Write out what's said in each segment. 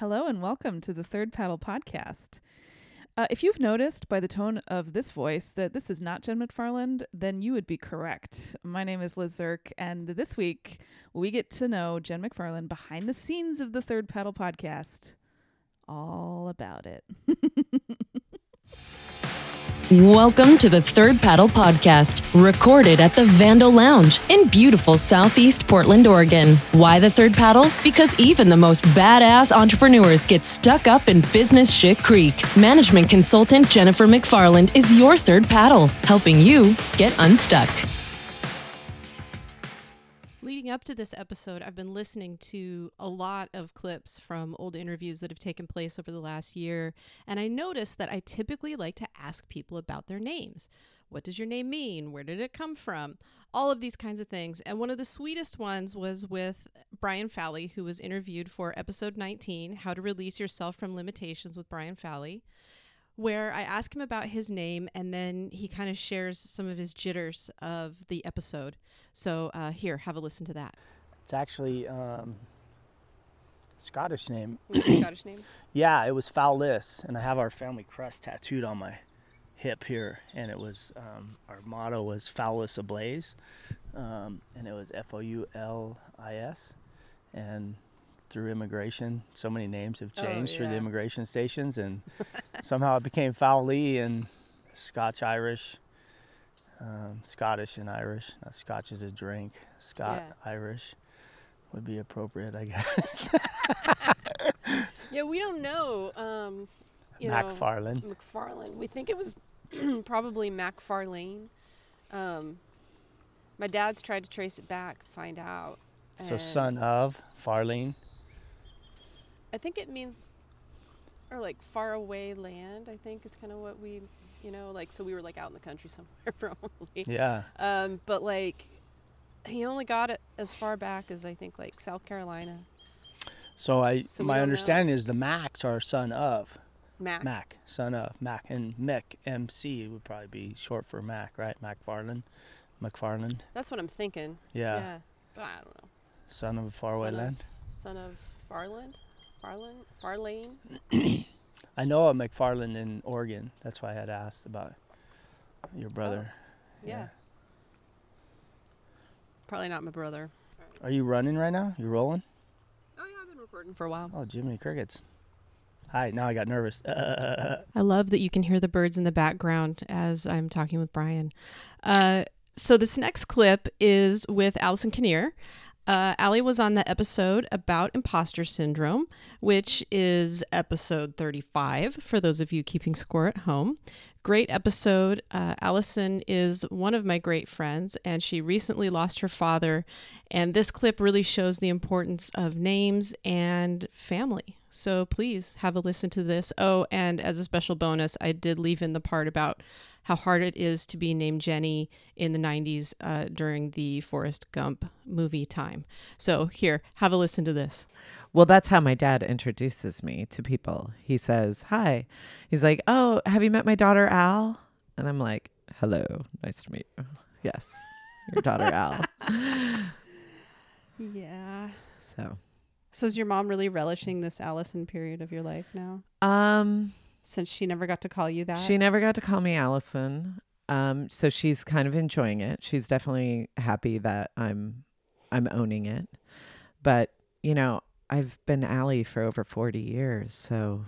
Hello and welcome to the Third Paddle podcast. Uh, if you've noticed by the tone of this voice that this is not Jen McFarland, then you would be correct. My name is Liz Zirk, and this week we get to know Jen McFarland behind the scenes of the Third Paddle podcast. All about it. Welcome to the Third Paddle Podcast, recorded at the Vandal Lounge in beautiful Southeast Portland, Oregon. Why the Third Paddle? Because even the most badass entrepreneurs get stuck up in business shit creek. Management consultant Jennifer McFarland is your third paddle, helping you get unstuck. Up to this episode, I've been listening to a lot of clips from old interviews that have taken place over the last year, and I noticed that I typically like to ask people about their names. What does your name mean? Where did it come from? All of these kinds of things. And one of the sweetest ones was with Brian Fowlie, who was interviewed for episode 19, How to Release Yourself from Limitations with Brian Fowlie where I ask him about his name and then he kind of shares some of his jitters of the episode. So uh, here, have a listen to that. It's actually um, Scottish name. Scottish name? Yeah, it was Fowlis, and I have our family crest tattooed on my hip here, and it was um, our motto was Fowlis Ablaze, um, and it was F O U L I S, and through immigration, so many names have Oh, changed through the immigration stations, and somehow it became Fowlie and Scotch Irish. Um, Scottish and Irish. Not Scotch is a drink. Scott Yeah. Irish would be appropriate, I guess. Yeah, we don't know. Um, you McFarlane. know, McFarlane. We think it was probably McFarlane. Um, my dad's tried to trace it back, find out. So son of Farlene. I think it means, or like far away land. I think is kind of what we, you know, like so we were like out in the country somewhere probably. Yeah. Um, but like, he only got it as far back as I think like South Carolina. So I So my don't know. understanding is the Macs are son of Mac. Mac, son of Mac, and Mick MC would probably be short for Mac, right? McFarland, McFarland. That's what I'm thinking. Yeah. Yeah. But I don't know. Son of a faraway Son of- land. Son of Farland, Farland, Farlane. I know a McFarland in Oregon. That's why I had asked about your brother. Oh, Yeah. Probably not my brother. Are you running right now? You rolling? Oh yeah, I've been recording for a while. Oh, Jiminy Crickets. Hi. Now I got nervous. I love that you can hear the birds in the background as I'm talking with Brian. Uh, so this next clip is with Allison Kinnear. Uh, Allie was on the episode about imposter syndrome, which is episode 35 for those of you keeping score at home. Great episode. Uh, Allison is one of my great friends, and she recently lost her father. And this clip really shows the importance of names and family. So please have a listen to this. Oh, and as a special bonus, I did leave in the part about how hard it is to be named Jenny in the 90s uh, during the Forrest Gump movie time. So here, have a listen to this. Well, that's how my dad introduces me to people. He says, Hi. He's like, Oh, have you met my daughter, Al? And I'm like, Hello. Nice to meet you. Yes, your daughter, Al. Yeah. So, So is your mom really relishing this Allison period of your life now? um, Since she never got to call you that? she never got to call me Allison. Um, so she's kind of enjoying it. She's definitely happy that I'm I'm owning it. But, you know, I've been Allie for over 40 years, so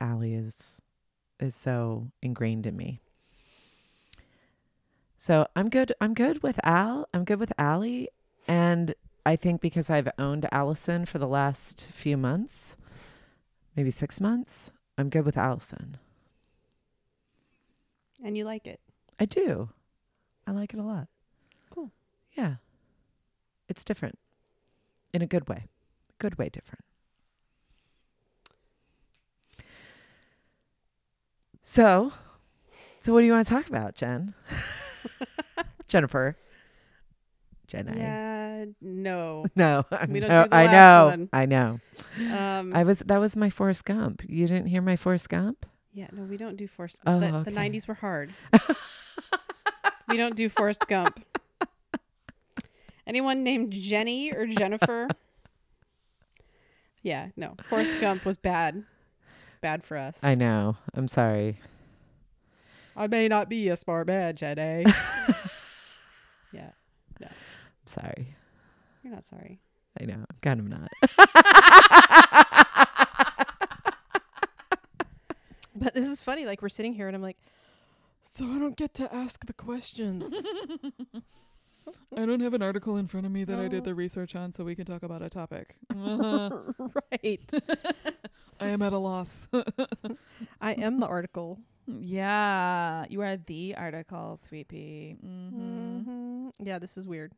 Allie is is so ingrained in me. So I'm good. I'm good with Al. I'm good with Allie, and I think because I've owned Allison for the last few months, maybe six months, I'm good with Allison. And you like it. I do. I like it a lot. Cool. Yeah. It's different in a good way. Good way different. So, so what do you want to talk about, Jen? Jennifer. Jenna. Yeah, no. No, We don't no, do the I last know. one. I know. Um, I was that was my Forrest Gump. You didn't hear my Forrest Gump? yeah, no, we don't do Forrest Oh, the, the 90s were hard. we don't do Forrest Gump. Anyone named Jenny or Jennifer? Yeah, no. Forrest Gump was bad. Bad for us. I know. I'm sorry. I may not be a smart man, Jenny. yeah, No. I'm sorry. you're not sorry. I know. I'm kind of not. But this is funny. Like we're sitting here, and I'm like, so I don't get to ask the questions. I don't have an article in front of me that I did the research on so we can talk about a topic. right. I am at a loss. I am the article. yeah, you are the article, Sweet Pea. Mm-hmm. hmm Yeah, this is weird.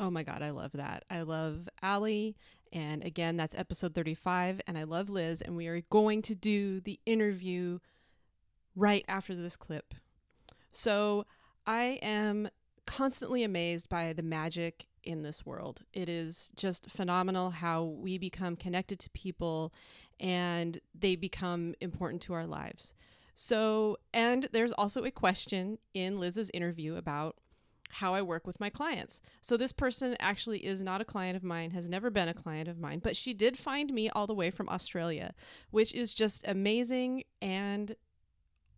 oh my god, I love that. I love Allie, and again, that's episode thirty-five, and I love Liz, and we are going to do the interview right after this clip. So I am constantly amazed by the magic in this world. It is just phenomenal how we become connected to people and they become important to our lives. So, and there's also a question in Liz's interview about how I work with my clients. So, this person actually is not a client of mine, has never been a client of mine, but she did find me all the way from Australia, which is just amazing and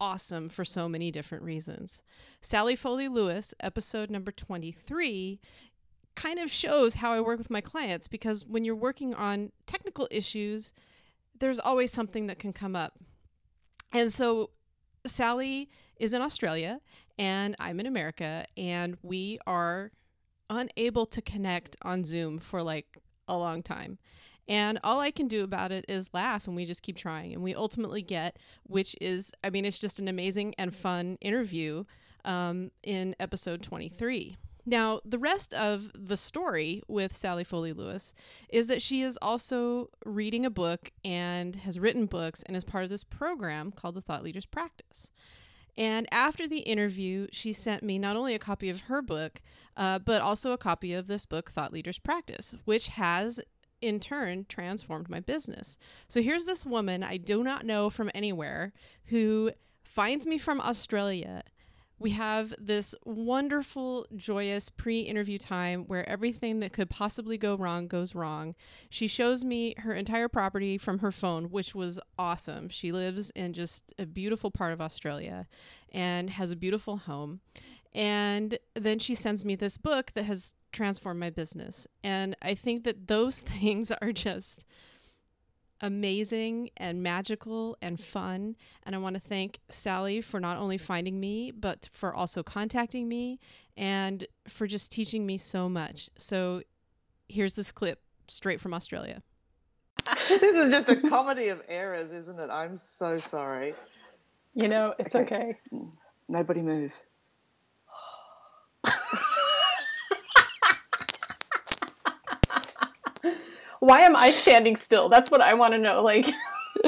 awesome for so many different reasons. Sally Foley Lewis, episode number 23, kind of shows how I work with my clients because when you're working on technical issues, there's always something that can come up. And so Sally is in Australia and I'm in America, and we are unable to connect on Zoom for like a long time. And all I can do about it is laugh, and we just keep trying. And we ultimately get, which is, I mean, it's just an amazing and fun interview um, in episode 23. Now, the rest of the story with Sally Foley Lewis is that she is also reading a book and has written books and is part of this program called the Thought Leaders Practice. And after the interview, she sent me not only a copy of her book, uh, but also a copy of this book, Thought Leaders Practice, which has in turn transformed my business. So here's this woman I do not know from anywhere who finds me from Australia. We have this wonderful, joyous pre interview time where everything that could possibly go wrong goes wrong. She shows me her entire property from her phone, which was awesome. She lives in just a beautiful part of Australia and has a beautiful home. And then she sends me this book that has transformed my business. And I think that those things are just amazing and magical and fun. And I want to thank Sally for not only finding me, but for also contacting me and for just teaching me so much. So here's this clip straight from Australia. this is just a comedy of errors, isn't it? I'm so sorry. You know, it's Okay. okay. Nobody move. Why am I standing still? That's what I want to know. Like,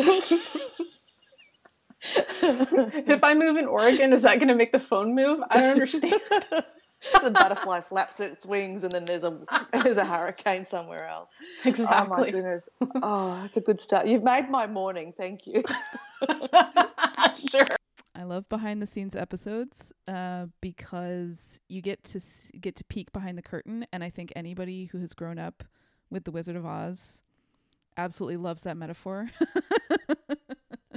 if I move in Oregon, is that going to make the phone move? I don't understand. the butterfly flaps its wings, and then there's a there's a hurricane somewhere else. Exactly. Oh my goodness! Oh, it's a good start. You've made my morning. Thank you. sure. I love behind the scenes episodes uh, because you get to s- get to peek behind the curtain, and I think anybody who has grown up with the Wizard of Oz absolutely loves that metaphor.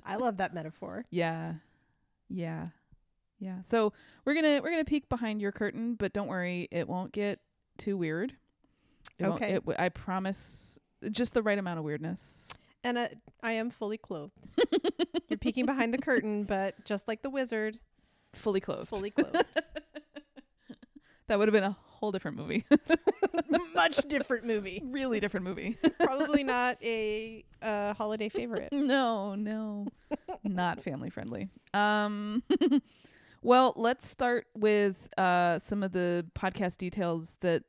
I love that metaphor. yeah, yeah, yeah. So we're gonna we're gonna peek behind your curtain, but don't worry, it won't get too weird. It Okay. it w- I promise, just the right amount of weirdness. And uh, I am fully clothed. You're peeking behind the curtain, but just like the wizard, Fully clothed. fully clothed. that would have been a whole different movie. Much different movie. really different movie. Probably not a uh, holiday favorite. no, no, not family friendly. Um, well, let's start with uh, some of the podcast details that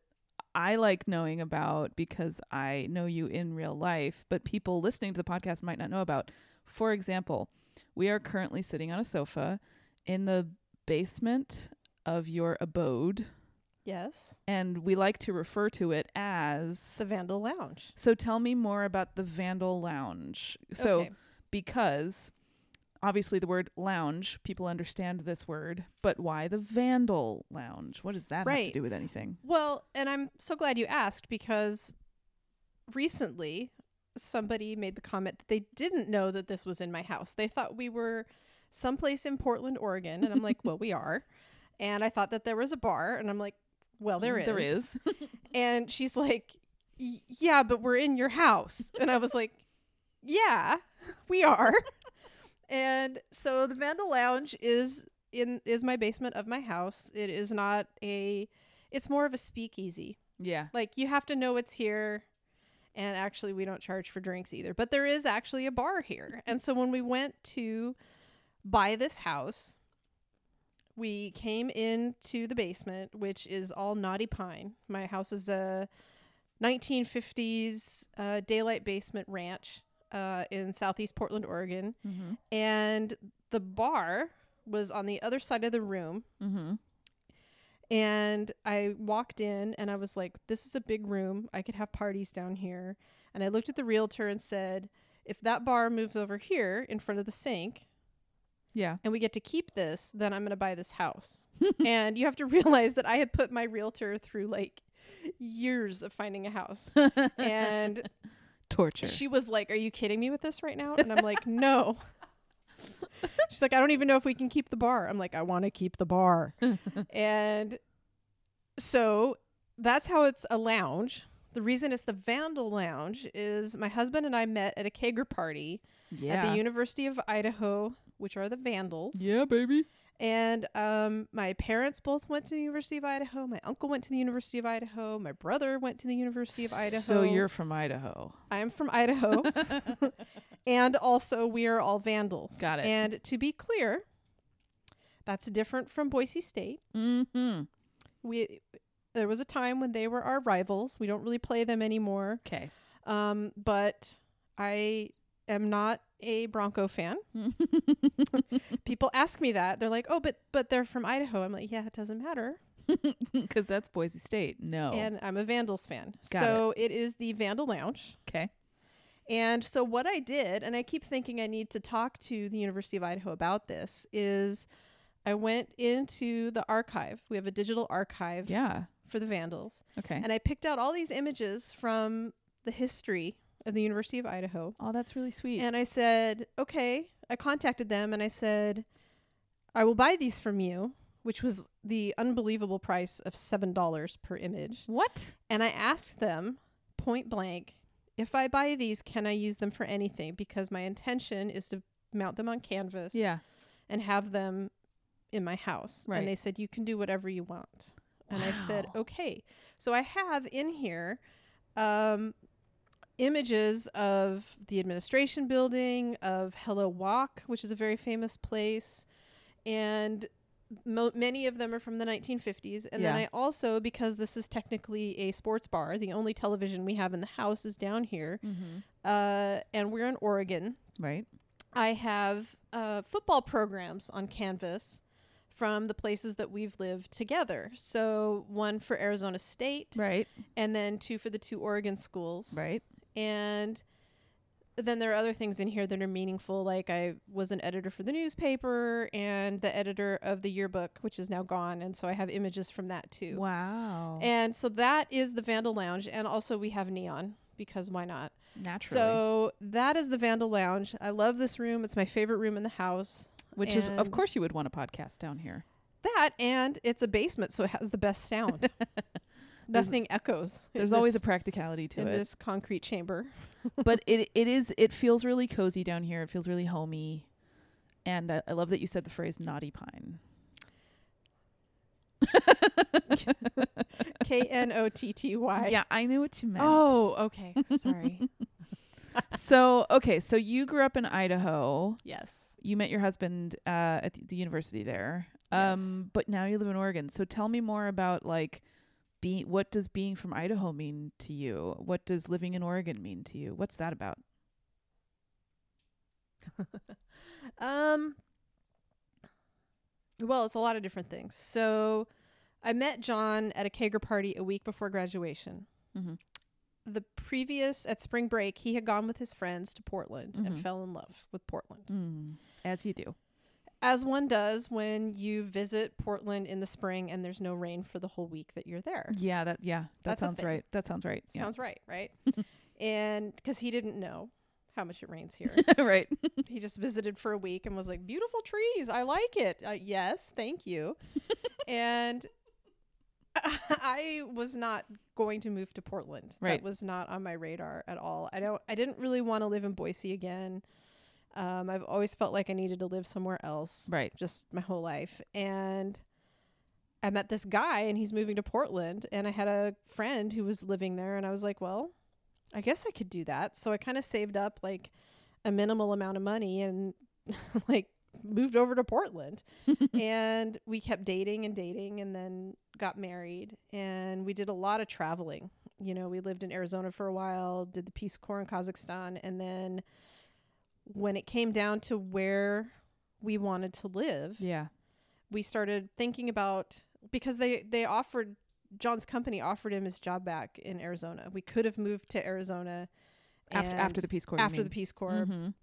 I like knowing about because I know you in real life, but people listening to the podcast might not know about. For example, we are currently sitting on a sofa in the basement of your abode, Yes. and we like to refer to it as. The Vandal Lounge. So tell me more about the Vandal Lounge. So Okay. because obviously the word lounge, people understand this word, but why the Vandal Lounge? What does that have to do with anything? Well, and I'm so glad you asked because recently somebody made the comment that they didn't know that this was in my house. They thought we were someplace in Portland, Oregon, and I'm like, "Well, we are." And I thought that there was a bar, and I'm like, "Well, there is." There is. And she's like, "Yeah, but we're in your house." And I was like, "Yeah, we are." and so the Vandal Lounge is in is my basement of my house. It is not a it's more of a speakeasy. yeah. Like you have to know it's here. And actually we don't charge for drinks either. But there is actually a bar here. And so when we went to buy this house, we came into the basement, which is all knotty pine. My house is a 1950s uh, daylight basement ranch uh, in southeast Portland, Oregon. Mm-hmm. And the bar was on the other side of the room. Mm-hmm. And I walked in and I was like, this is a big room. I could have parties down here. And I looked at the realtor and said, if that bar moves over here in front of the sink Yeah. and we get to keep this, then I'm going to buy this house. and you have to realize that I had put my realtor through like years of finding a house. and Torture. she was like, Are you kidding me with this right now? And I'm like, No. She's like, I don't even know if we can keep the bar. I'm like, I want to keep the bar. and so that's how it's a lounge. The reason it's the Vandal Lounge is my husband and I met at a kegger party yeah. at the University of Idaho, which are the Vandals. yeah, baby. And um, my parents both went to the University of Idaho. My uncle went to the University of Idaho. My brother went to the University of Idaho. So you're from Idaho. I'm from Idaho. and also, we are all Vandals. Got it. And to be clear, that's different from Boise State. Mm-hmm. We there was a time when they were our rivals. We don't really play them anymore. Okay. Um, but I am not a Bronco fan. People ask me that. They're like, "Oh, but but they're from Idaho." I'm like, "Yeah, it doesn't matter." Because that's Boise State. No. And I'm a Vandals fan. Got so it is the Vandal Lounge. okay. And so what I did, and I keep thinking I need to talk to the University of Idaho about this, is I went into the archive. We have a digital archive Yeah. for the Vandals. Okay. And I picked out all these images from the history of the University of Idaho. oh, that's really sweet. And I said, okay. I contacted them and I said, I will buy these from you, which was the unbelievable price of $7 per image. what? And I asked them point blank, if I buy these, can I use them for anything? Because my intention is to mount them on canvas Yeah. and have them in my house. Right. And they said, you can do whatever you want. And I said, okay. So I have in here um, images of the administration building, of Hello Walk, which is a very famous place. And mo- many of them are from the 1950s. And then I also, because this is technically a sports bar, the only television we have in the house is down here. Mm-hmm. Uh, and we're in Oregon. Right. I have uh, football programs on Canvas from the places that we've lived together. So one for Arizona State, Right. and then two for the two Oregon schools. Right. And then there are other things in here that are meaningful, like I was an editor for the newspaper and the editor of the yearbook, which is now gone, and so I have images from that too. Wow. And so that is the Vandal Lounge, and also we have neon because why not? Naturally. So that is the Vandal Lounge. I love this room. It's my favorite room in the house. Which is, of course, you would want a podcast down here. That and it's a basement, so it has the best sound. Nothing echoes. There's always a practicality to it. in it. this concrete chamber. but it it is it feels really cozy down here. It feels really homey, and I, I love that you said the phrase "naughty pine." K N O T T Y. Yeah, I knew what you meant. Oh, okay. Sorry. so okay, so you grew up in Idaho. yes. You met your husband uh, at the, the university there. Yes. Um, but now you live in Oregon. So tell me more about like being. What does being from Idaho mean to you? What does living in Oregon mean to you? What's that about? Um. Well, it's a lot of different things. So, I met John at a kegger party a week before graduation. Mm-hmm. The previous at spring break, he had gone with his friends to Portland and Mhm. fell in love with Portland. Mm, as you do. As one does when you visit Portland in the spring and there's no rain for the whole week that you're there. Yeah, that yeah, that That's sounds right. That sounds right. Yeah. Sounds right, right? and because he didn't know how much it rains here. right. he just visited for a week and was like, "Beautiful trees, I like it." Uh, yes, thank you. and I was not going to move to Portland. Right. That was not on my radar at all. I don't. I didn't really want to live in Boise again. Um, I've always felt like I needed to live somewhere else. Right. Just my whole life, and I met this guy, and he's moving to Portland, and I had a friend who was living there, and I was like, well, I guess I could do that. So I kind of saved up like a minimal amount of money and like moved over to Portland. and we kept dating and dating and then got married and we did a lot of traveling. You know, we lived in Arizona for a while, did the Peace Corps in Kazakhstan and then when it came down to where we wanted to live, Yeah. we started thinking about because they they offered John's company offered him his job back in Arizona. We could have moved to Arizona After after the Peace Corps. after the. Peace Corps. Mhm.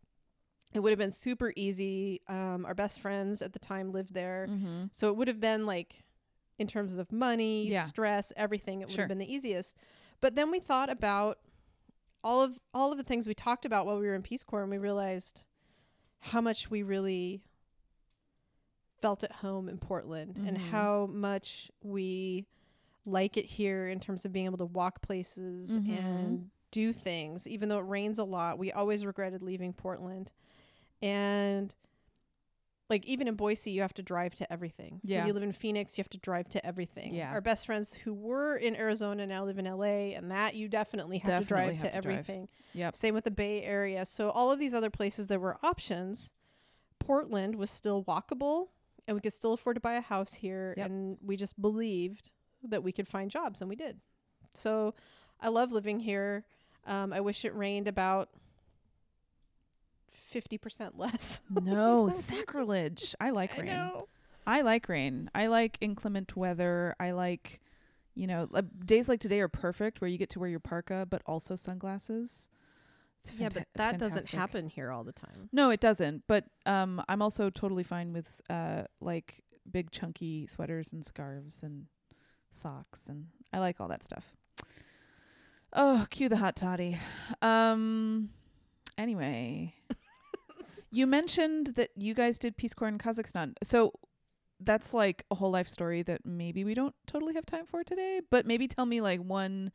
It would have been super easy. Um, our best friends at the time lived there, Mhm. so it would have been like, in terms of money, Yeah. stress, everything, it would Sure. have been the easiest. But then we thought about all of all of the things we talked about while we were in Peace Corps, and we realized how much we really felt at home in Portland and Mhm. how much we like it here in terms of being able to walk places Mhm. and do things even though it rains a lot we always regretted leaving portland and like even in boise you have to drive to everything Yeah. if you live in phoenix you have to drive to everything Yeah. our best friends who were in arizona now live in la and that you definitely have to drive have to to drive. everything Yep. same with the bay area so all of these other places there were options portland was still walkable and we could still afford to buy a house here Yep. and we just believed that we could find jobs and we did so i love living here um, i wish it rained about 50% less No sacrilege. I like I rain. know. I like rain. I like inclement weather. I like, you know, uh, days like today are perfect where you get to wear your parka but also sunglasses. It's yeah fanta- but it's that doesn't happen here all the time No, it doesn't. But um, I'm also totally fine with uh, like big chunky sweaters and scarves and socks, and I like all that stuff. Oh, cue the hot toddy. Um, anyway, you mentioned that you guys did Peace Corps in Kazakhstan, so that's like a whole life story that maybe we don't totally have time for today. But maybe tell me like one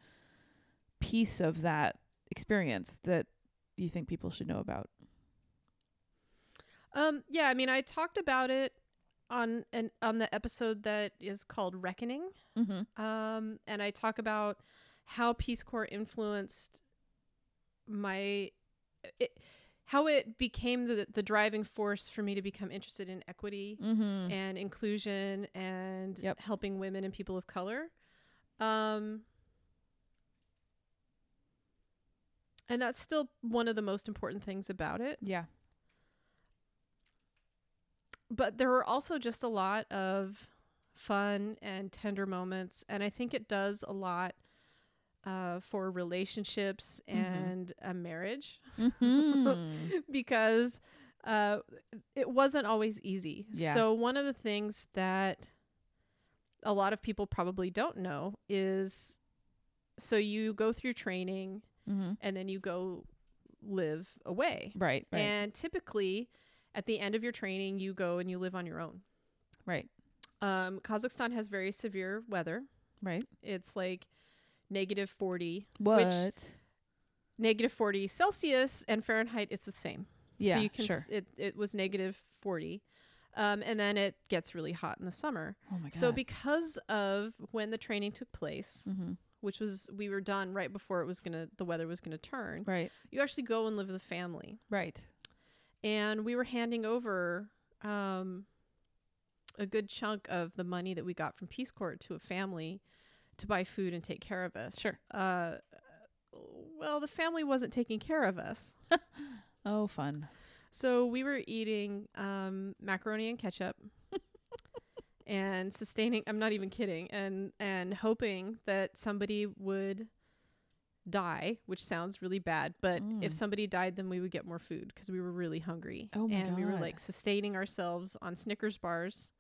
piece of that experience that you think people should know about. um yeah i mean i talked about it on an on the episode that is called reckoning Mm-hmm. um, and I talk about how Peace Corps influenced my, it, how it became the the driving force for me to become interested in equity Mm-hmm. and inclusion and Yep. helping women and people of color. Um, and that's still one of the most important things about it Yeah. but there were also just a lot of fun and tender moments and i think it does a lot uh, for relationships and a marriage Mm-hmm. because uh, it wasn't always easy Yeah. so one of the things that a lot of people probably don't know is so you go through training mm-hmm. and then you go live away Right. Right. and typically, at the end of your training, you go and you live on your own. right. Um, Kazakhstan has very severe weather. Right. It's like negative 40. What? Which, negative 40 Celsius and Fahrenheit, it's the same. yeah. so you can, sure. s- it, it was negative 40. Um, and then it gets really hot in the summer. oh my god. So because of when the training took place, mm-hmm. which was we were done right before it was gonna the weather was gonna turn, Right. you actually go and live with a family. Right. and we were handing over um, a good chunk of the money that we got from Peace Corps to a family to buy food and take care of us. Sure. Uh, well, the family wasn't taking care of us. Oh, fun. So we were eating um, macaroni and ketchup and sustaining I'm not even kidding and and hoping that somebody would die, which sounds really bad, but if Mm. somebody died then we would get more food because we were really hungry. Oh my and we were like sustaining ourselves on Snickers bars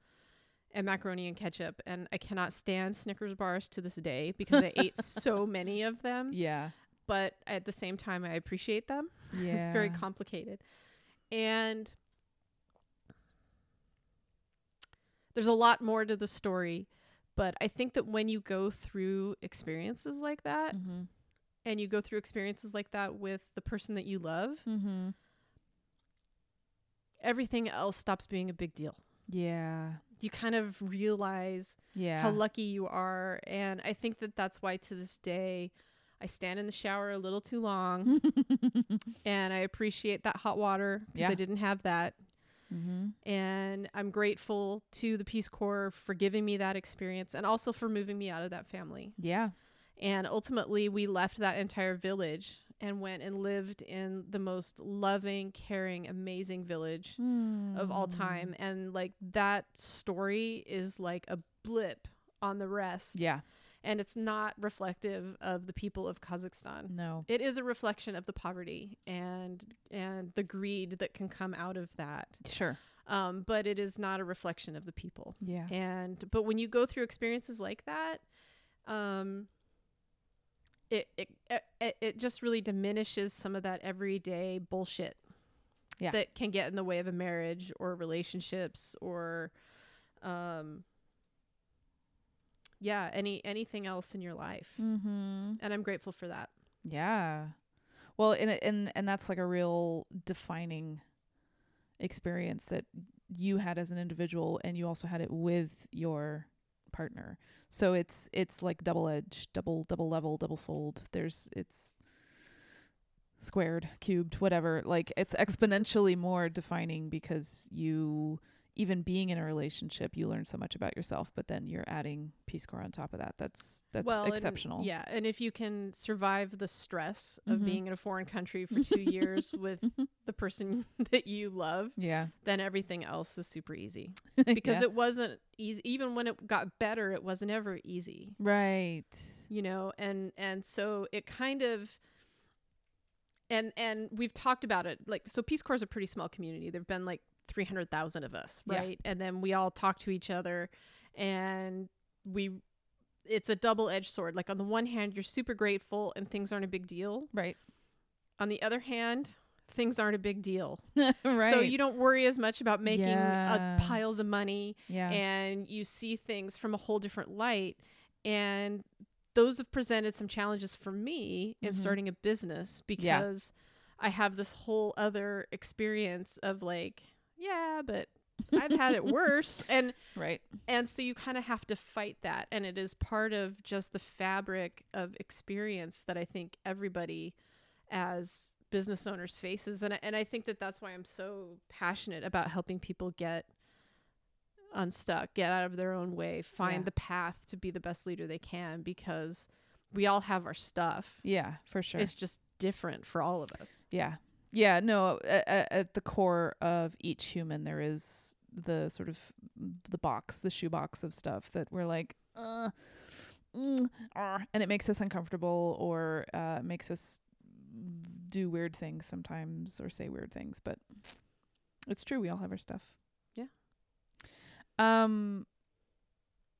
and macaroni and ketchup and I cannot stand Snickers bars to this day because I ate so many of them Yeah. but at the same time, I appreciate them. Yeah. It's very complicated. And there's a lot more to the story, but I think that when you go through experiences like that, Mm-hmm. and you go through experiences like that with the person that you love, Mm-hmm. everything else stops being a big deal. Yeah. You kind of realize Yeah. how lucky you are. And I think that that's why to this day, I stand in the shower a little too long and I appreciate that hot water because Yeah. I didn't have that. mm-hmm. And I'm grateful to the Peace Corps for giving me that experience and also for moving me out of that family. Yeah. And ultimately, we left that entire village and went and lived in the most loving, caring, amazing village of all time. And like that story is like a blip on the rest. Yeah. And it's not reflective of the people of Kazakhstan. No. It is a reflection of the poverty and and the greed that can come out of that. Sure. Um, but it is not a reflection of the people. Yeah. And but when you go through experiences like that, um, it it it, it just really diminishes some of that everyday bullshit Yeah. that can get in the way of a marriage or relationships or um yeah any anything else in your life Mm-hmm. and i'm grateful for that Yeah. Well, and and and that's like a real defining experience that you had as an individual and you also had it with your partner. So it's it's like double edge, double double level, double fold. There's it's squared, cubed, whatever. Like it's exponentially more defining because you even being in a relationship, you learn so much about yourself, but then you're adding Peace Corps on top of that. That's that's well and- exceptional. yeah and if you can survive the stress of Mhm. being in a foreign country for two years with the person that you love Yeah. then everything else is super easy because Yeah. it wasn't easy even when it got better it wasn't ever easy Right. you know and and so it kind of and and we've talked about it like so peace corps is a pretty small community there've been like 300,000 of us Yeah. right and then we all talk to each other and we it's a double-edged sword like on the one hand you're super grateful and things aren't a big deal Right. on the other hand things aren't a big deal right. so you don't worry as much about making Yeah. uh, piles of money yeah. and you see things from a whole different light and those have presented some challenges for me in Mhm. starting a business Yeah. because I have this whole other experience of like yeah but I've had it worse and right. and so you kind of have to fight that and it is part of just the fabric of experience that I think everybody as business owners faces and I, and I think that that's why I'm so passionate about helping people get unstuck, get out of their own way, find Yeah. the path to be the best leader they can because we all have our stuff. Yeah, for sure. It's just different for all of us. yeah. Yeah, no, at, at the core of each human there is the sort of the box, the shoebox of stuff that we're like uh, mm, ah, and it makes us uncomfortable or uh makes us do weird things sometimes or say weird things, but it's true we all have our stuff. Yeah. Um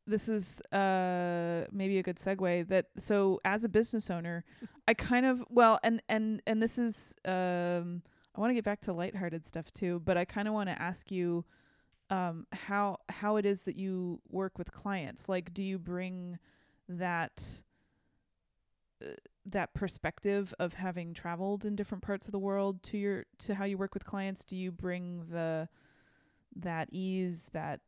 this is uh maybe a good segue that so as a business owner i kind of well and and and this is um i want to get back to lighthearted stuff too but i kind of want to ask you um how how it is that you work with clients. Like do you bring that uh, that perspective of having traveled in different parts of the world to your to how you work with clients? Do you bring the that ease that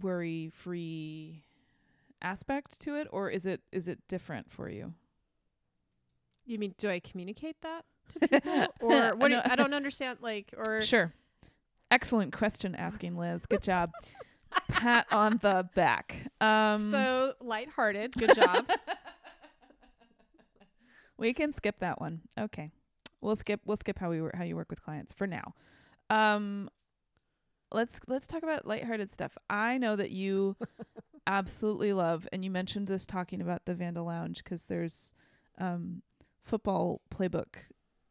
worry free aspect to it or is it is it different for you? You mean do I communicate that to people? Or what do you, I don't understand like or sure. Excellent question asking liz. Good job. Pat on the back. Um so lighthearted. Good job. we can skip that one. Okay. We'll skip we'll skip how we work how you work with clients for now. Um let's let's talk about lighthearted stuff. I know that you absolutely love and you mentioned this talking about the vandal lounge because there's um football playbook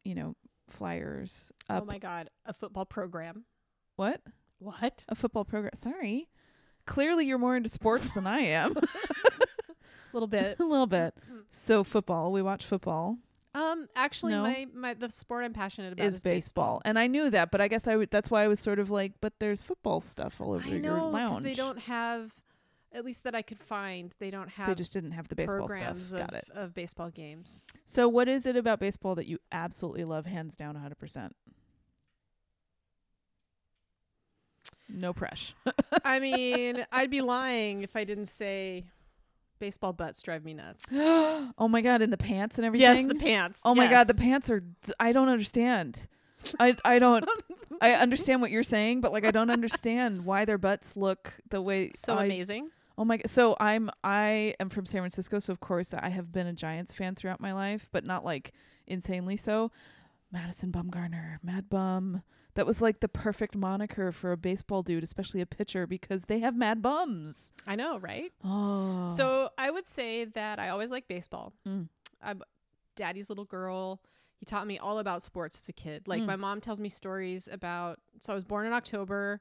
you know flyers up oh my god, a football program. what? What? a football program sorry. Clearly you're more into sports than i am. A little bit. a little bit. So football we watch football Um, actually, No? my, my the sport I'm passionate about is baseball. And I knew that, but I guess I would that's why I was sort of like, but there's football stuff all over I your lounge. they don't have, at least that I could find, they don't have they just didn't have the baseball stuff. of, Got it. of baseball games. So what is it about baseball that you absolutely love hands down 100%? No pressure. I mean, I'd be lying if I didn't say baseball butts drive me nuts. oh my god, and the pants and everything. Yes, the pants. Oh my god, the pants are. I don't understand. I I don't. I understand what you're saying, but like I don't understand why their butts look the way. so I, amazing. Oh my. So I'm. I am from San Francisco, so of course I have been a Giants fan throughout my life, but not like insanely so. Madison Bumgarner, Mad Bum. That was like the perfect moniker for a baseball dude, especially a pitcher, because they have mad bums. I know, right? Oh. So I would say that I always liked baseball. Mm. I'm daddy's little girl. He taught me all about sports as a kid. Like Mm. my mom tells me stories about so I was born in October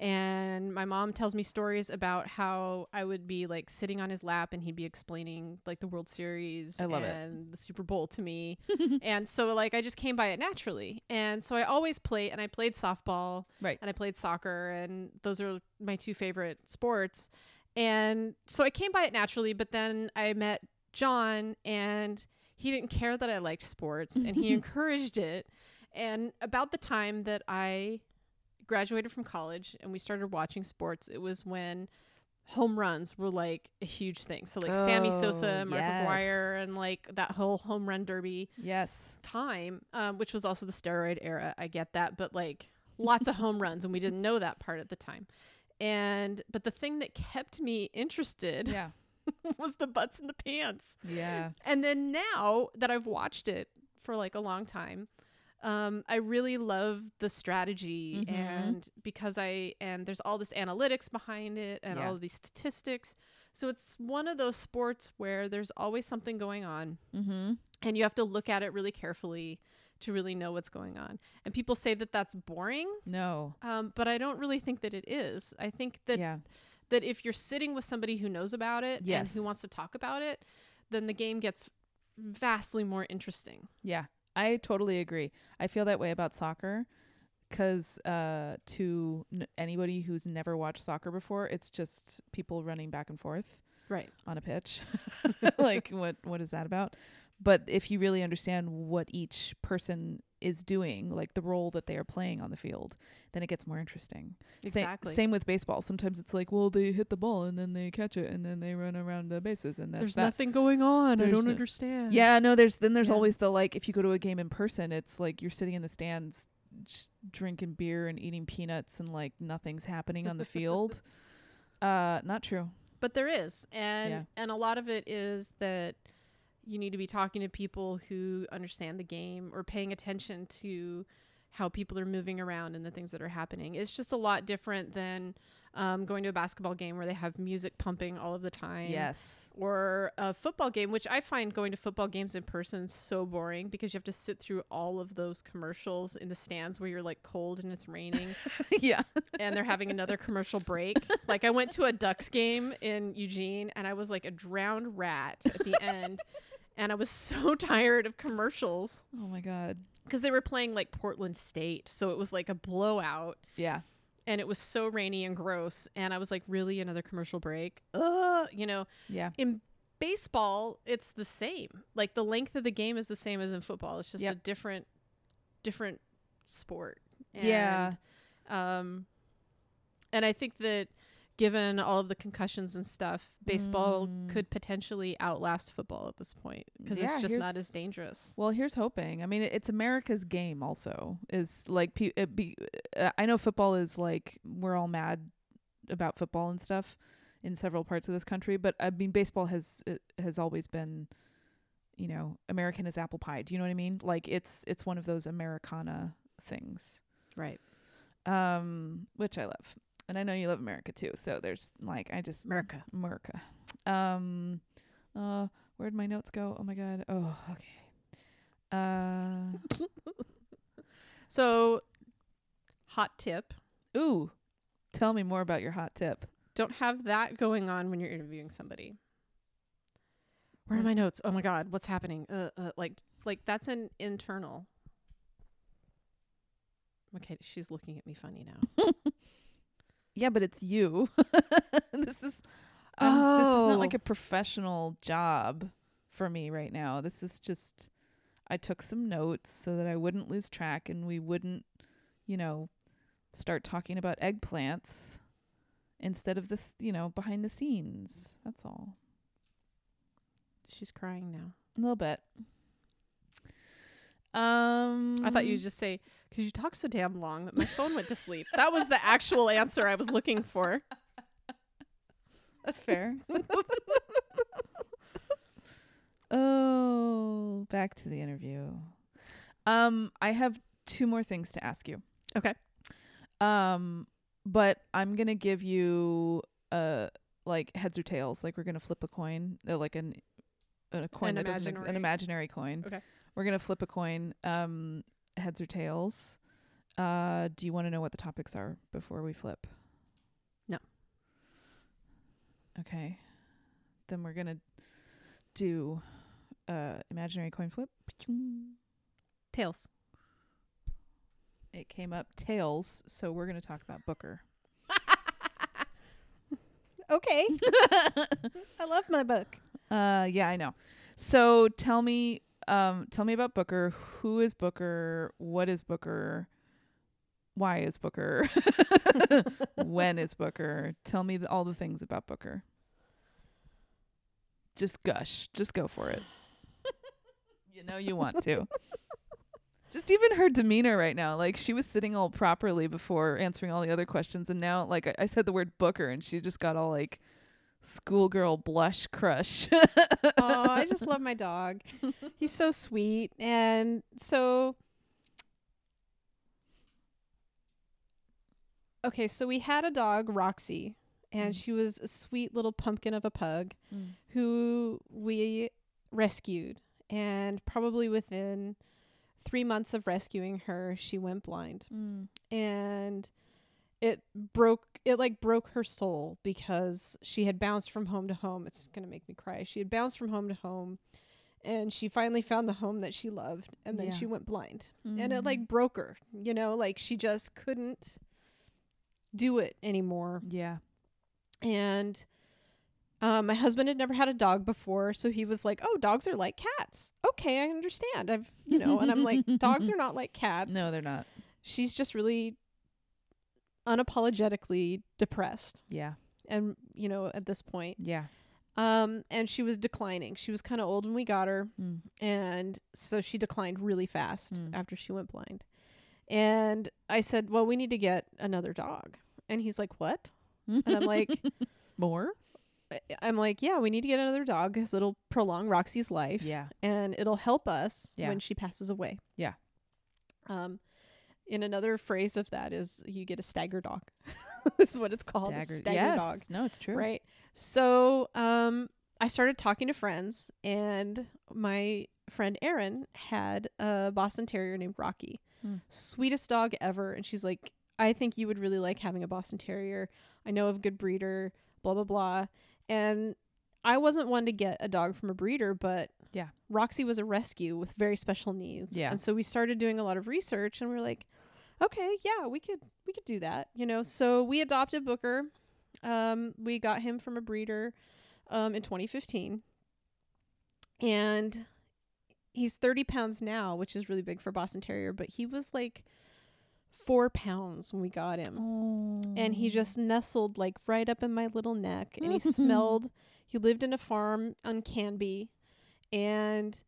and my mom tells me stories about how I would be like sitting on his lap and he'd be explaining like the World Series I love it. and the Super Bowl to me. and so like I just came by it naturally. And so I always played and I played softball right. and I played soccer, and those are my two favorite sports. And so I came by it naturally, but then I met John, and he didn't care that I liked sports, and he encouraged it. And about the time that I graduated from college and we started watching sports, it was when home runs were like a huge thing. So like Sammy Sosa, Oh, Mark McGwire, and like that whole home run derby Yes. time, um, which was also the steroid era. I get that, but like lots of home runs, and we didn't know that part at the time. And but the thing that kept me interested Yeah. was the butts and the pants. Yeah. And then now that I've watched it for like a long time, um, I really love the strategy Mhm. and because I and there's all this analytics behind it and Yeah. all of these statistics. So it's one of those sports where there's always something going on Mm-hmm. and you have to look at it really carefully to really know what's going on. And people say that that's boring, No. um, but I don't really think that it is. I think that yeah. that if you're sitting with somebody who knows about it Yes. and who wants to talk about it, then the game gets vastly more interesting. Yeah. I totally agree. I feel that way about soccer because uh, to n- anybody who's never watched soccer before, it's just people running back and forth Right. on a pitch. like, what what is that about? But if you really understand what each person is doing, like the role that they are playing on the field, then it gets more interesting. Sa- Exactly. same with baseball. Sometimes it's like, well, they hit the ball and then they catch it and then they run around the bases and that's There's that. nothing going on. I don't no- understand. Yeah, no, there's then there's Yeah. always the like if you go to a game in person, it's like you're sitting in the stands just drinking beer and eating peanuts and like nothing's happening on the field. Uh not true. But there is. And Yeah. and a lot of it is that you need to be talking to people who understand the game or paying attention to how people are moving around and the things that are happening. It's just a lot different than um, going to a basketball game where they have music pumping all of the time. Yes. Or a football game, which I find going to football games in person so boring because you have to sit through all of those commercials in the stands where you're like cold and it's raining yeah. and they're having another commercial break. Like I went to a Ducks game in Eugene and I was like a drowned rat at the end. And I was so tired of commercials Oh my god. because they were playing like Portland State. So it was like a blowout Yeah. and it was so rainy and gross. And I was like, really? Another commercial break? Ugh. You know, Yeah. in baseball, it's the same. Like the length of the game is the same as in football. It's just a different, different sport. Yeah. Um, and I think that given all of the concussions and stuff, baseball Mm. could potentially outlast football at this point because Yeah, it's just not as dangerous. Well, here's hoping. I mean, it's America's game. Also, is like pe- it be. Uh, I know football is like we're all mad about football and stuff in several parts of this country, but I mean, baseball has uh, has always been, you know, American as apple pie. Do you know what I mean? Like it's it's one of those Americana things, Right. um, which I love, and I know you love America too. So there's like I just America. America. Um, uh, where'd my notes go? Oh my god. Oh, okay. Uh, So, hot tip ooh, tell me more about your hot tip. don't have that going on when you're interviewing somebody. Where are my notes? Oh my god, what's happening? Uh, uh like like that's an internal. Okay, she's looking at me funny now. Yeah, but it's you. this is um, this is not like Oh. a professional job for me right now. This is just I took some notes so that I wouldn't lose track and we wouldn't, you know, start talking about eggplants instead of the, th- you know, behind the scenes. That's all. She's crying now. A little bit. Um I thought you'd just say because you talk so damn long that my phone went to sleep. That was the actual answer I was looking for. That's fair. oh, back to the interview. Um, I have two more things to ask you. Okay. Um, but I'm gonna give you uh like heads or tails. Like we're gonna flip a coin, uh, like an a coin An that doesn't ex- an imaginary coin. Okay. We're gonna flip a coin. Um, heads or tails. Uh, do you want to know what the topics are before we flip? No. Okay. Then we're gonna do uh imaginary coin flip. Tails. It came up tails, so we're gonna talk about Booker. Okay. I love my book. Uh yeah, I know. So tell me um tell me about Booker. Who is Booker? What is Booker? Why is Booker? when is Booker? Tell me the, all the things about Booker. Just gush. Just go for it. you know you want to. Just even her demeanor right now, like she was sitting all properly before answering all the other questions, and now, like I, I said the word Booker, and she just got all like schoolgirl blush crush. oh, I just love my dog. He's so sweet. And so Okay, so we had a dog, Roxy, and Mm. she was a sweet little pumpkin of a pug Mm. who we rescued. And probably within 3 months of rescuing her, she went blind. Mm. and it broke it like broke her soul because she had bounced from home to home it's going to make me cry she had bounced from home to home and she finally found the home that she loved and then Yeah. she went blind and it like broke her you know like she just couldn't do it anymore Yeah. and um, my husband had never had a dog before, so he was like, "Oh, dogs are like cats." Okay, I understand. I've, you know, and I'm like, "Dogs are not like cats." No, they're not. she's just really unapologetically depressed Yeah. and you know at this point Yeah. um and she was declining she was kind of old when we got her Mm. and so she declined really fast Mm. after she went blind and i said well we need to get another dog and he's like what and i'm like more. i'm like yeah we need to get another dog because it'll prolong roxy's life Yeah. and it'll help us Yeah. when she passes away. Yeah. Um, in another phrase of that is you get a stagger dog. That's what it's called. a stagger yes. dog. No, it's true. Right. So um, I started talking to friends, and my friend Erin had a Boston Terrier named Rocky. Hmm. Sweetest dog ever. And she's like, I think you would really like having a Boston Terrier. I know of a good breeder, blah, blah, blah. And I wasn't one to get a dog from a breeder, but Yeah. Roxy was a rescue with very special needs. Yeah. And so we started doing a lot of research and we are like, okay, yeah, we could we could do that, you know. So we adopted Booker. Um, we got him from a breeder um, in 2015. And he's 30 pounds now, which is really big for Boston Terrier, but he was like four pounds when we got him Oh. and he just nestled like right up in my little neck and he smelled he lived in a farm on canby and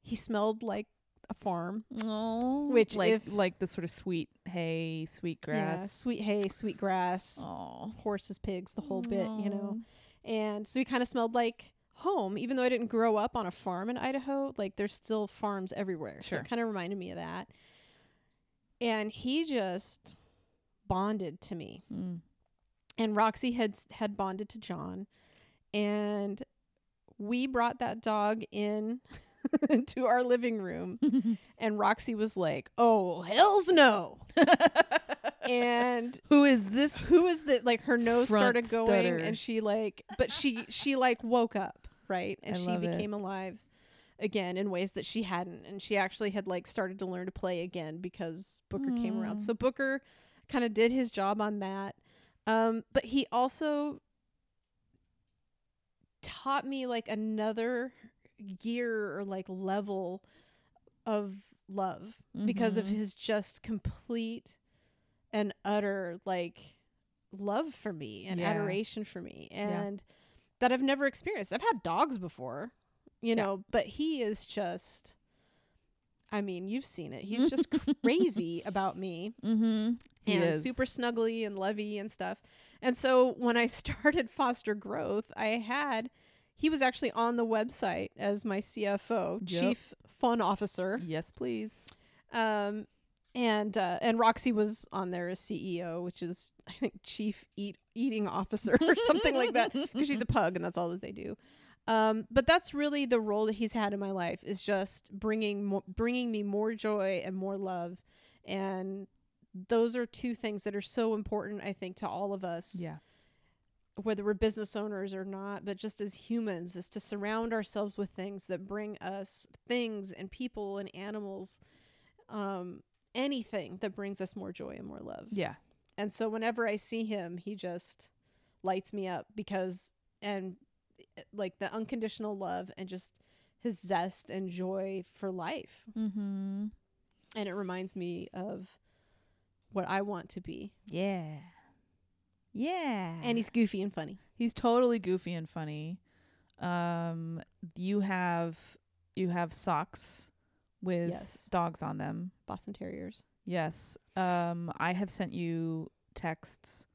he smelled like a farm. Oh. Which like if- like the sort of sweet hay, sweet grass, yeah, sweet hay sweet grass horses pigs the whole bit you know. And so he kind of smelled like home even though i didn't grow up on a farm in idaho like there's still farms everywhere. So Sure. it kind of reminded me of that. And he just bonded to me. Mm. and Roxy had had bonded to John, and we brought that dog in to our living room, and Roxy was like, "Oh hell's no!" and Who is this? who is that? Like her nose Front started going, stutter. and she like, but she she like woke up. right? And I she love it. became alive again in ways that she hadn't. And she actually had like started to learn to play again because Booker came around. So Booker kind of did his job on that. Um, but he also taught me like another gear or like level of love because of Mhm. his just complete and utter like love for me and Yeah. adoration for me Yeah. and that I've never experienced. I've had dogs before, you Yeah. know, but he is just I mean, you've seen it. He's just crazy about me Mm-hmm. and super snuggly and lovey and stuff. And so when I started foster growth, I had he was actually on the website as my CFO, Yep. chief fun officer. Yes, please. Um and uh, and Roxy was on there as CEO, which is I think chief eat eating officer or something like that because she's a pug and that's all that they do. Um, but that's really the role that he's had in my life is just bringing mo- bringing me more joy and more love, and those are two things that are so important I think to all of us Yeah. Whether we're business owners or not, but just as humans, is to surround ourselves with things that bring us things and people and animals, um, anything that brings us more joy and more love. Yeah. And so whenever I see him, he just lights me up because, and eh, like the unconditional love and just his zest and joy for life. Mm-hmm. And it reminds me of what I want to be. Yeah. Yeah. And he's goofy and funny. he's totally goofy and funny. Um, you have you have socks with Yes. dogs on them. Boston Terriers. Yes. Um, I have sent you texts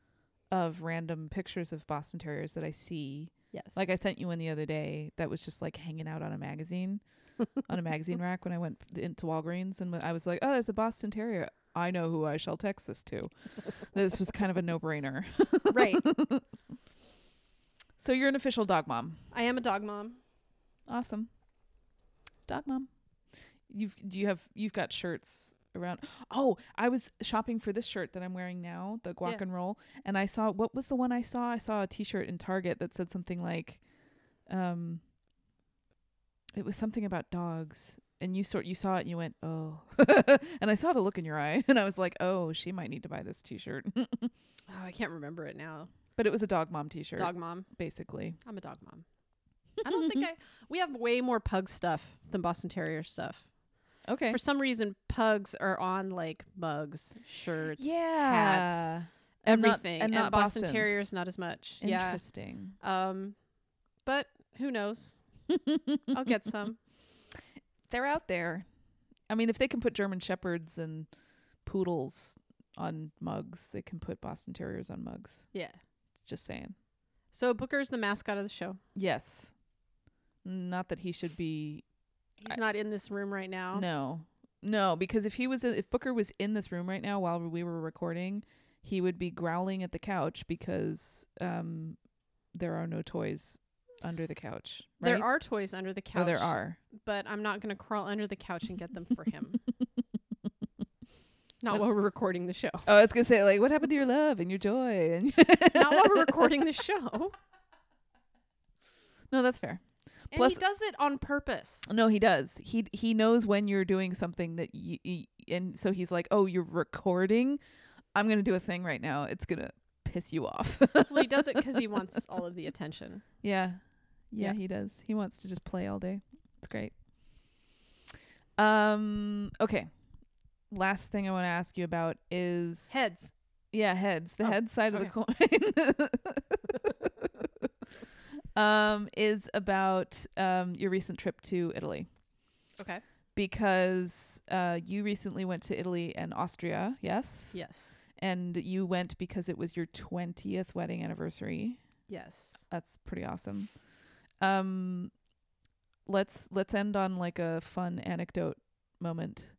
of random pictures of Boston Terriers that I see. Yes. Like I sent you one the other day that was just like hanging out on a magazine, on a magazine rack when I went into Walgreens and I was like, "Oh, there's a Boston Terrier. I know who I shall text this to." this was kind of a no-brainer. right. So you're an official dog mom. I am a dog mom. Awesome. Dog mom. You've do you have you've got shirts around Oh, I was shopping for this shirt that I'm wearing now, the guac Yeah. and roll, and I saw what was the one I saw? I saw a t shirt in Target that said something like um it was something about dogs. And you sort you saw it and you went, Oh and I saw the look in your eye and I was like, Oh, she might need to buy this t shirt. Oh, I can't remember it now. but it was a dog mom t shirt. Dog mom. basically. I'm a dog mom. I don't think I. We have way more pug stuff than Boston Terrier stuff. Okay. For some reason, pugs are on like mugs, shirts, hats, yeah. And not- everything, and not Boston Bostons. Terriers not as much. Yeah. Interesting. Um, but who knows? I'll get some. They're out there. I mean, if they can put German shepherds and poodles on mugs, they can put Boston Terriers on mugs. Yeah. Just saying. So Booker's the mascot of the show. Yes. Not that he should be. He's not in this room right now. No, no, because if he was, if Booker was in this room right now while we were recording, he would be growling at the couch because um, there are no toys under the couch. Right? There are toys under the couch. Oh, there are. but I'm not going to crawl under the couch and get them for him. not while we're recording the show. Oh, I was gonna say, like, what happened to your love and your joy? And not while we're recording the show. no, that's fair. And Plus- he does it on purpose. No, he does. He he knows when you're doing something that you, you and so he's like, "Oh, you're recording. I'm going to do a thing right now. It's going to piss you off." well, he does it because he wants all of the attention. yeah. yeah. Yeah. he does. He wants to just play all day. It's great. Um okay. Last thing I want to ask you about is Heads. Yeah, heads. The Oh, head side of the coin. um is about um your recent trip to Italy. Okay. because uh, you recently went to Italy and Austria, yes? Yes. And you went because it was your 20th wedding anniversary. Yes. That's pretty awesome. Um let's let's end on like a fun anecdote moment.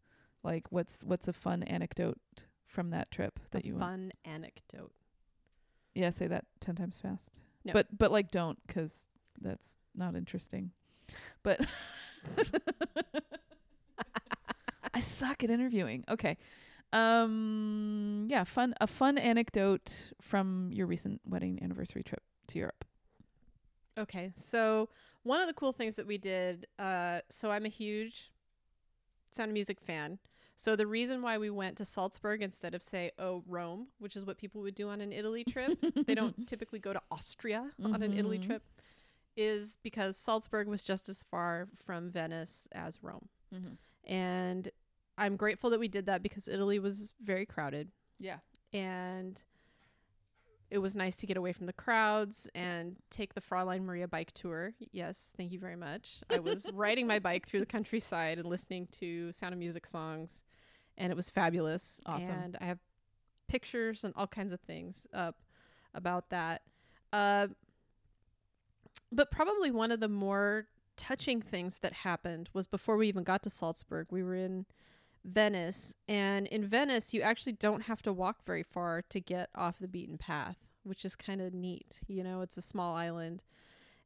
Like what's what's a fun anecdote from that trip that a you went? fun anecdote. Yeah, say that 10 times fast. No. But but like don't cuz that's not interesting. But I suck at interviewing. Okay. Um yeah, fun a fun anecdote from your recent wedding anniversary trip to Europe. Okay. So one of the cool things that we did. Uh, so I'm a huge Sound of Music fan. So the reason why we went to Salzburg instead of say oh Rome, which is what people would do on an Italy trip, they don't typically go to Austria on an Italy Mhm. trip, is because Salzburg was just as far from Venice as Rome. Mhm. And I'm grateful that we did that because Italy was very crowded Yeah. and it was nice to get away from the crowds and take the Fraulein Maria bike tour. Yes, thank you very much. I was riding my bike through the countryside and listening to Sound of Music songs, and it was fabulous. Awesome. And I have pictures and all kinds of things up about that. Uh, but probably one of the more touching things that happened was before we even got to Salzburg. We were in Venice, and in Venice, you actually don't have to walk very far to get off the beaten path, which is kind of neat. You know, it's a small island,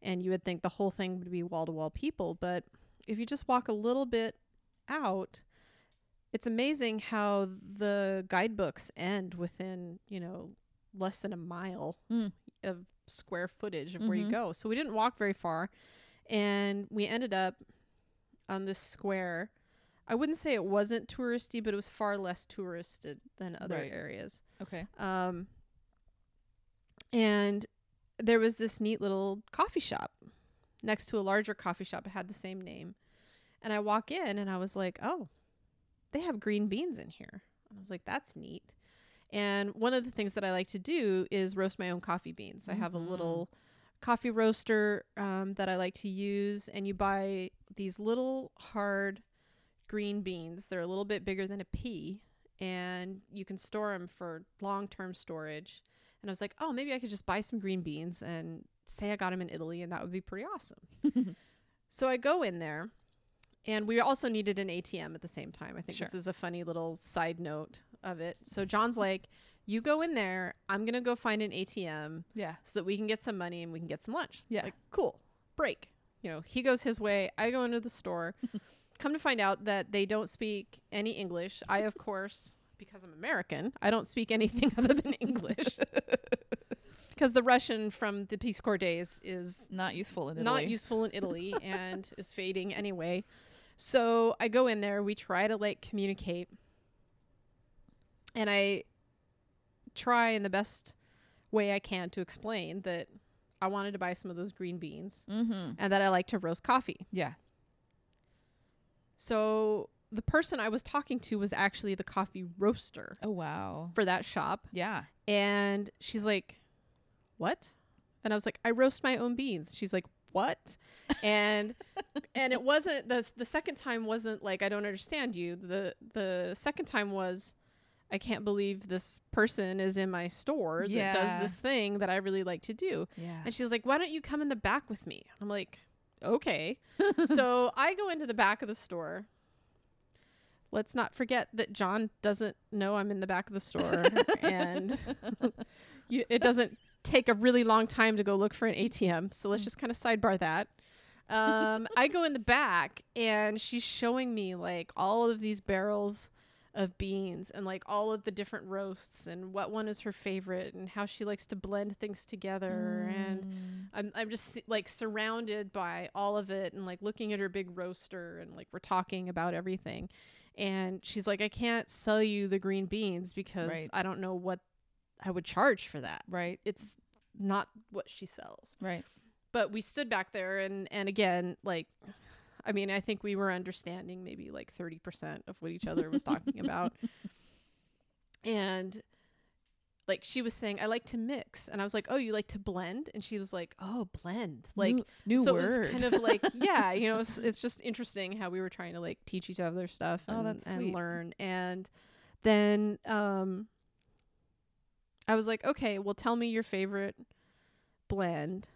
and you would think the whole thing would be wall to wall people, but if you just walk a little bit out, it's amazing how the guidebooks end within, you know, less than a mile Mm. of square footage of where you Mhm. go. So we didn't walk very far, and we ended up on this square. I wouldn't say it wasn't touristy, but it was far less touristed than other Right. areas. Okay. Um, and there was this neat little coffee shop next to a larger coffee shop. It had the same name. And I walk in and I was like, oh, they have green beans in here. I was like, that's neat. And one of the things that I like to do is roast my own coffee beans. I have a little coffee roaster um, that I like to use, and you buy these little hard green beans. They're a little bit bigger than a pea, and you can store them for long term storage. And I was like, oh, maybe I could just buy some green beans and say I got them in Italy, and that would be pretty awesome. so I go in there, and we also needed an ATM at the same time. I think Sure. this is a funny little side note of it. So John's like, you go in there, I'm going to go find an ATM Yeah. so that we can get some money and we can get some lunch. It's Yeah. like, cool, break. You know, he goes his way, I go into the store. Come to find out that they don't speak any English. I, of course, because I'm American, I don't speak anything other than English. Because the Russian from the Peace Corps days is Not useful in Italy. not useful in Italy and is fading anyway. So I go in there, we try to like communicate. And I try in the best way I can to explain that I wanted to buy some of those green beans Mm-hmm. and that I like to roast coffee. Yeah. So the person I was talking to was actually the coffee roaster Oh wow. for that shop. Yeah. And she's like, What? And I was like, I roast my own beans. She's like, What? And and it wasn't the the second time wasn't like I don't understand you. The the second time was I can't believe this person is in my store that does this thing that I really like to do. Yeah. And she's like, Why don't you come in the back with me? I'm like, Okay. so I go into the back of the store. Let's not forget that John doesn't know I'm in the back of the store. and you, it doesn't take a really long time to go look for an ATM. So let's just kind of sidebar that. Um, I go in the back and she's showing me like all of these barrels of beans and like all of the different roasts and what one is her favorite and how she likes to blend things together and mm. I'm I'm just like surrounded by all of it and like looking at her big roaster and like we're talking about everything and she's like I can't sell you the green beans because Right. I don't know what I would charge for that. Right. It's not what she sells Right. but we stood back there and and again like i mean i think we were understanding maybe like 30% of what each other was talking about. And like she was saying i like to mix. And i was like oh you like to blend? And she was like oh blend. Like new, new so word. it was kind of like yeah you know it's, it's just interesting how we were trying to like teach each other stuff Oh, and, that's and learn. And then um i was like okay well tell me your favorite blend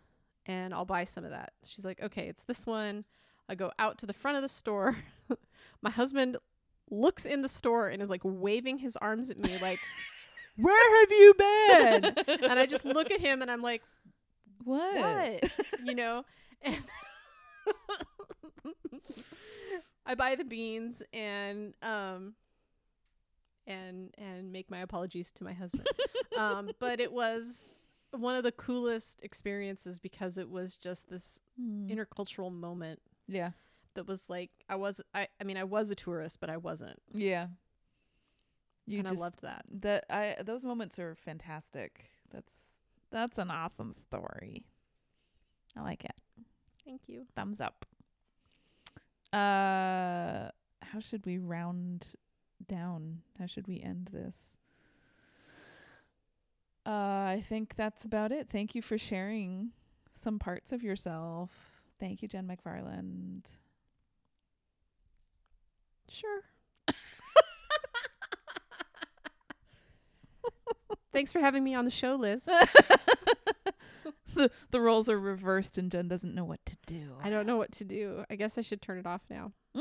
and i'll buy some of that. She's like okay it's this one i go out to the front of the store. My husband looks in the store and is like waving his arms at me like where have you been? And i just look at him and i'm like what? what? You know? And i buy the beans and um and and make my apologies to my husband. Um but it was one of the coolest experiences because it was just this Mm. intercultural moment yeah. that was like I was I I mean I was a tourist but I wasn't. Yeah. You and just I loved that. that I those moments are fantastic. That's that's an awesome story. I like it. Thank you. Thumbs up. Uh how should we round down? How should we end this? Uh I think that's about it. Thank you for sharing some parts of yourself. Thank you, Jen McFarland. Sure. Thanks for having me on the show, Liz. the the roles are reversed and Jen doesn't know what to do. I don't know what to do. I guess I should turn it off now.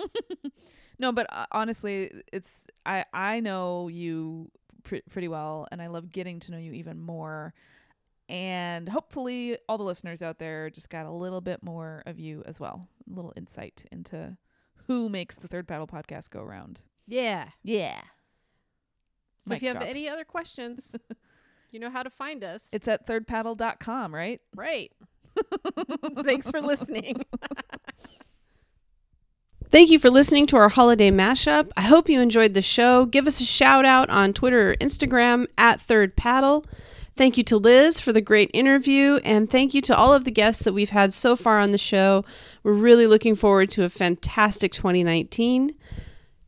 no, but uh, honestly, it's I I know you pr- pretty well, and I love getting to know you even more. And hopefully, all the listeners out there just got a little bit more of you as well, a little insight into who makes the Third Paddle podcast go around. Yeah. Yeah, So Mic if you have any other questions, you know how to find us. it's at thirdpaddle.com, right? right. Thanks for listening. Thank you for listening to our holiday mashup. I hope you enjoyed the show. Give us a shout out on Twitter or Instagram at Third Paddle. Thank you to Liz for the great interview, and thank you to all of the guests that we've had so far on the show. We're really looking forward to a fantastic 2019.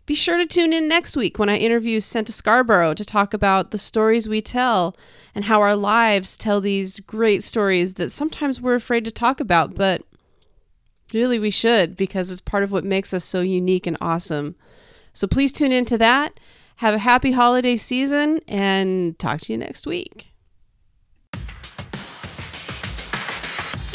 Be sure to tune in next week when I interview Santa Scarborough to talk about the stories we tell and how our lives tell these great stories that sometimes we're afraid to talk about, but really we should because it's part of what makes us so unique and awesome. So please tune in to that. Have a happy holiday season and talk to you next week.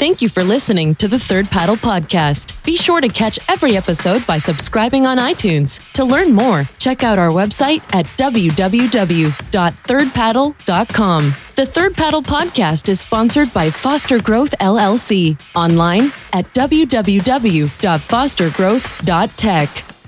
Thank you for listening to the Third Paddle Podcast. Be sure to catch every episode by subscribing on iTunes. To learn more, check out our website at www.thirdpaddle.com. The Third Paddle Podcast is sponsored by Foster Growth LLC. Online at www.fostergrowth.tech.